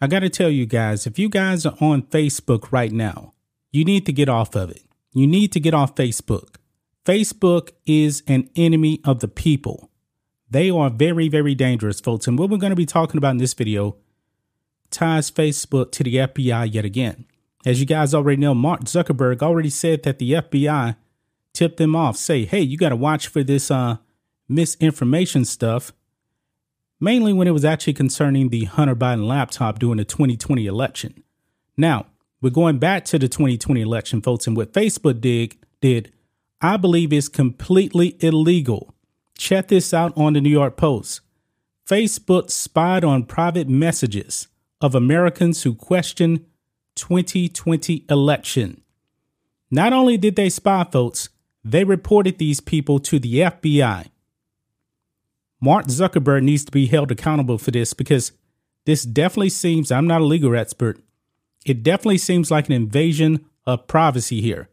I got to tell you guys, if you guys are on Facebook right now, you need to get off of it. You need to get off Facebook. Facebook is an enemy of the people. They are very, very dangerous, folks. And what we're going to be talking about in this video ties Facebook to the FBI yet again. As you guys already know, Mark Zuckerberg already said that the FBI tipped them off, say, hey, you got to watch for this uh, misinformation stuff, mainly when it was actually concerning the Hunter Biden laptop during the 2020 election. Now, we're going back to the 2020 election, folks, and what Facebook did, did I believe is completely illegal. Check this out on the New York Post. Facebook spied on private messages of Americans who questioned 2020 election. Not only did they spy, folks, they reported these people to the FBI. Mark Zuckerberg needs to be held accountable for this because this definitely seems, I'm not a legal expert, it definitely seems like an invasion of privacy here.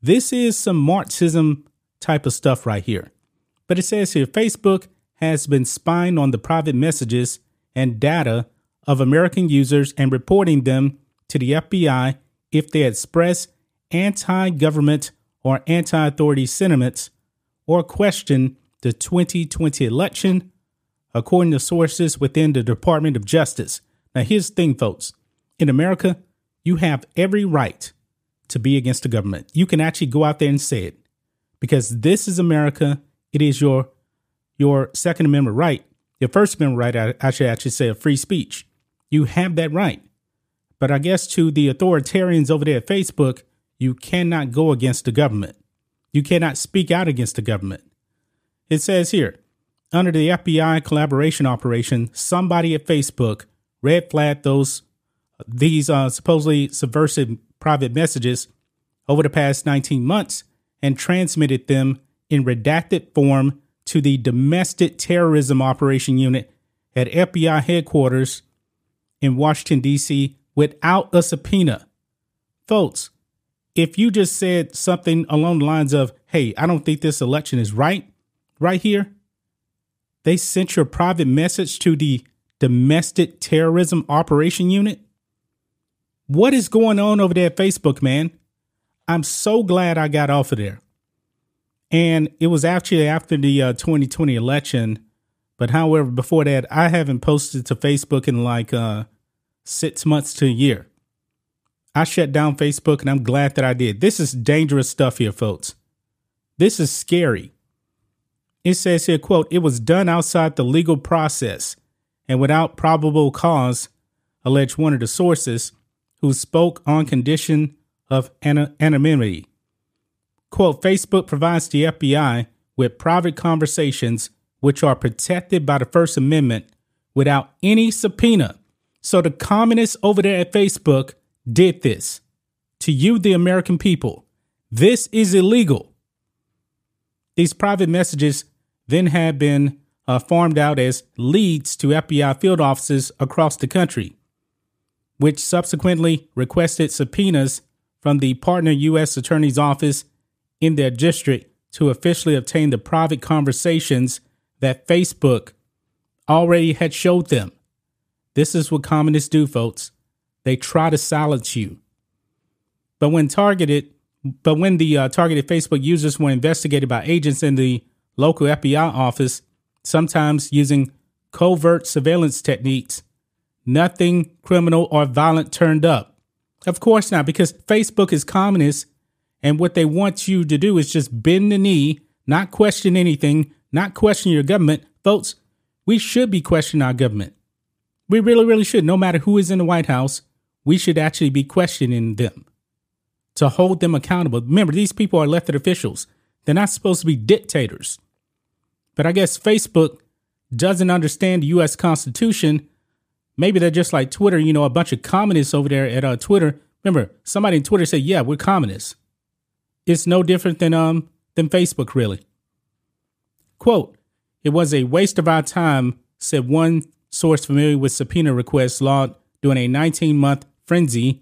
This is some Marxism type of stuff right here. But it says here Facebook has been spying on the private messages and data of American users and reporting them to the FBI if they express anti government or anti authority sentiments or question the 2020 election, according to sources within the Department of Justice. Now, here's the thing, folks in America, you have every right to be against the government. You can actually go out there and say it because this is America. It is your your Second Amendment right, your First Amendment right. I should actually say of free speech. You have that right. But I guess to the authoritarians over there at Facebook, you cannot go against the government. You cannot speak out against the government. It says here, under the FBI collaboration operation, somebody at Facebook red flagged those these uh, supposedly subversive private messages over the past 19 months and transmitted them in redacted form to the Domestic Terrorism Operation Unit at FBI headquarters in Washington, D.C., without a subpoena. Folks, if you just said something along the lines of, hey, I don't think this election is right, right here, they sent your private message to the Domestic Terrorism Operation Unit. What is going on over there at Facebook, man? I'm so glad I got off of there. And it was actually after the uh, 2020 election. But however, before that, I haven't posted to Facebook in like uh, six months to a year. I shut down Facebook and I'm glad that I did. This is dangerous stuff here, folks. This is scary. It says here, quote, it was done outside the legal process and without probable cause, alleged one of the sources who spoke on condition of anonymity. Quote, Facebook provides the FBI with private conversations which are protected by the First Amendment without any subpoena. So the communists over there at Facebook did this to you, the American people. This is illegal. These private messages then had been uh, farmed out as leads to FBI field offices across the country which subsequently requested subpoenas from the partner U.S. Attorney's Office in their district to officially obtain the private conversations that Facebook already had showed them. This is what communists do, folks. They try to silence you. But when targeted, but when the uh, targeted Facebook users were investigated by agents in the local FBI office, sometimes using covert surveillance techniques, nothing criminal or violent turned up. Of course not, because Facebook is communist, and what they want you to do is just bend the knee, not question anything, not question your government. Folks, we should be questioning our government. We really, really should. No matter who is in the White House, we should actually be questioning them to hold them accountable. Remember, these people are elected officials. They're not supposed to be dictators. But I guess Facebook doesn't understand the US Constitution. Maybe they're just like Twitter, you know, a bunch of communists over there at uh, Twitter. Remember, somebody in Twitter said, "Yeah, we're communists." It's no different than um than Facebook really. Quote, "It was a waste of our time," said one source familiar with subpoena requests logged during a 19-month frenzy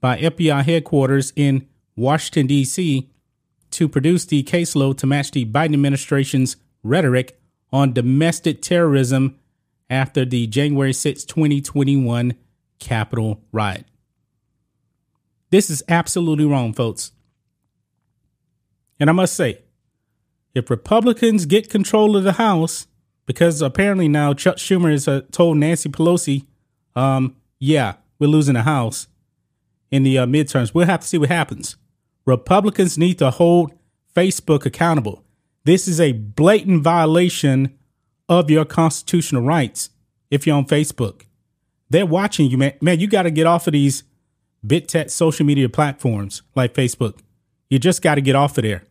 by FBI headquarters in Washington, D.C., to produce the caseload to match the Biden administration's rhetoric on domestic terrorism after the January 6, 2021 Capitol riot. This is absolutely wrong, folks. And I must say, if Republicans get control of the House, because apparently now Chuck Schumer has uh, told Nancy Pelosi, um, yeah, we're losing the House in the uh, midterms. We'll have to see what happens. Republicans need to hold Facebook accountable. This is a blatant violation of your constitutional rights if you're on Facebook. They're watching you, man. Man, you got to get off of these bit tech social media platforms like Facebook. You just got to get off of there.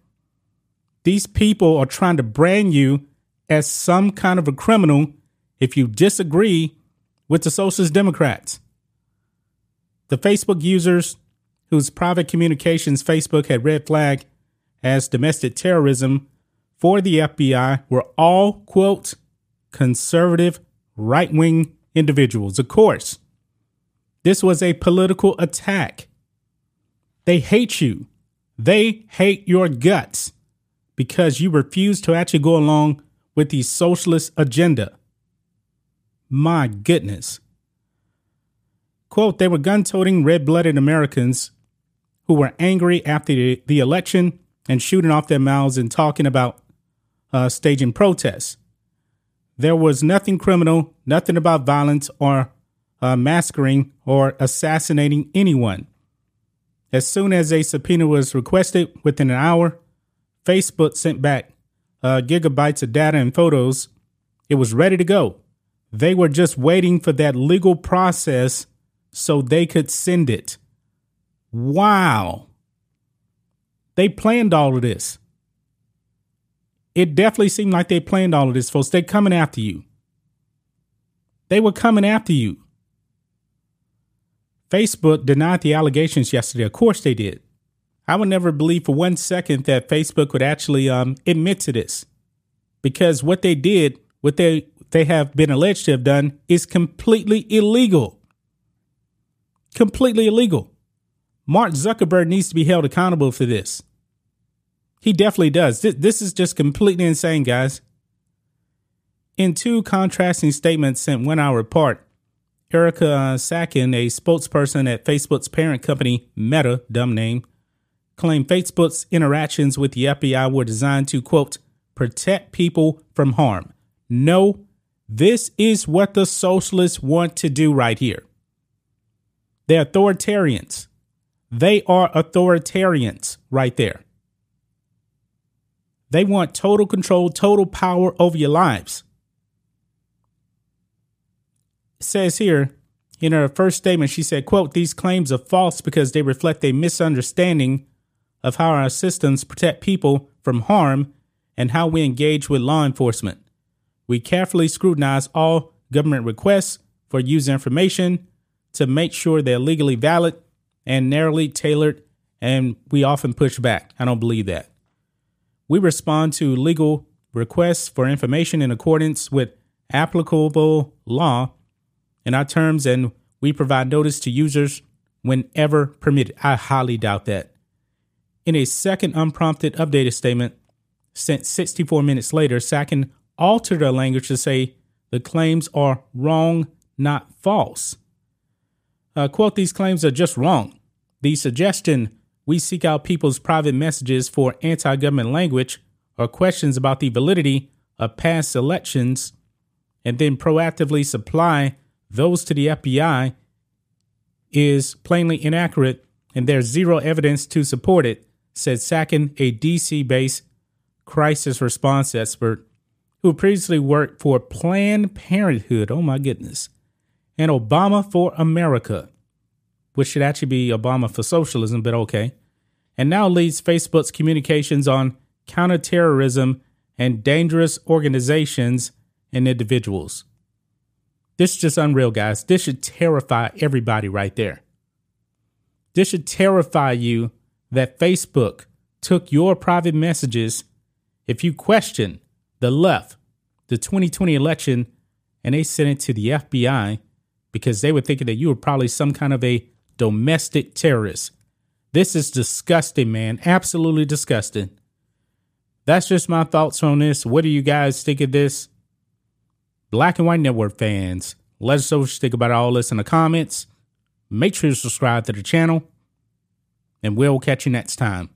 These people are trying to brand you as some kind of a criminal if you disagree with the Socialist Democrats. The Facebook users whose private communications Facebook had red flagged as domestic terrorism for the FBI were all, quote, conservative right wing individuals. Of course, this was a political attack. They hate you. They hate your guts because you refuse to actually go along with the socialist agenda. My goodness. Quote, they were gun toting, red blooded Americans who were angry after the, the, election and shooting off their mouths and talking about uh, staging protests. There was nothing criminal, nothing about violence or uh, massacring or assassinating anyone. As soon as a subpoena was requested within an hour, Facebook sent back uh, gigabytes of data and photos. It was ready to go. They were just waiting for that legal process so they could send it. Wow. They planned all of this. It definitely seemed like they planned all of this, folks. They're coming after you. They were coming after you. Facebook denied the allegations yesterday. Of course they did. I would never believe for one second that Facebook would actually um, admit to this because what they did, what they, they have been alleged to have done, is completely illegal completely illegal. Mark Zuckerberg needs to be held accountable for this. He definitely does. This is just completely insane, guys. In two contrasting statements sent one hour apart, Erica uh, Sackin, a spokesperson at Facebook's parent company, Meta, dumb name, claimed Facebook's interactions with the FBI were designed to, quote, protect people from harm. No, this is what the socialists want to do right here. They're authoritarians. They are authoritarians right there. They want total control, total power over your lives. It says here in her first statement, she said, quote, these claims are false because they reflect a misunderstanding of how our systems protect people from harm and how we engage with law enforcement. We carefully scrutinize all government requests for user information to make sure they're legally valid and narrowly tailored, and we often push back. I don't believe that. We respond to legal requests for information in accordance with applicable law in our terms, and we provide notice to users whenever permitted. I highly doubt that. In a second unprompted updated statement sent 64 minutes later, Sackin altered her language to say the claims are wrong, not false. Uh, quote, these claims are just wrong. The suggestion we seek out people's private messages for anti government language or questions about the validity of past elections and then proactively supply those to the FBI is plainly inaccurate and there's zero evidence to support it, said Sackin, a DC based crisis response expert who previously worked for Planned Parenthood. Oh my goodness. And Obama for America, which should actually be Obama for socialism, but okay. And now leads Facebook's communications on counterterrorism and dangerous organizations and individuals. This is just unreal, guys. This should terrify everybody right there. This should terrify you that Facebook took your private messages if you question the left, the 2020 election, and they sent it to the FBI because they were thinking that you were probably some kind of a domestic terrorist. This is disgusting, man. Absolutely disgusting. That's just my thoughts on this. What do you guys think of this? Black and White Network fans, let us know what you think about all this in the comments. Make sure to subscribe to the channel, and we'll catch you next time.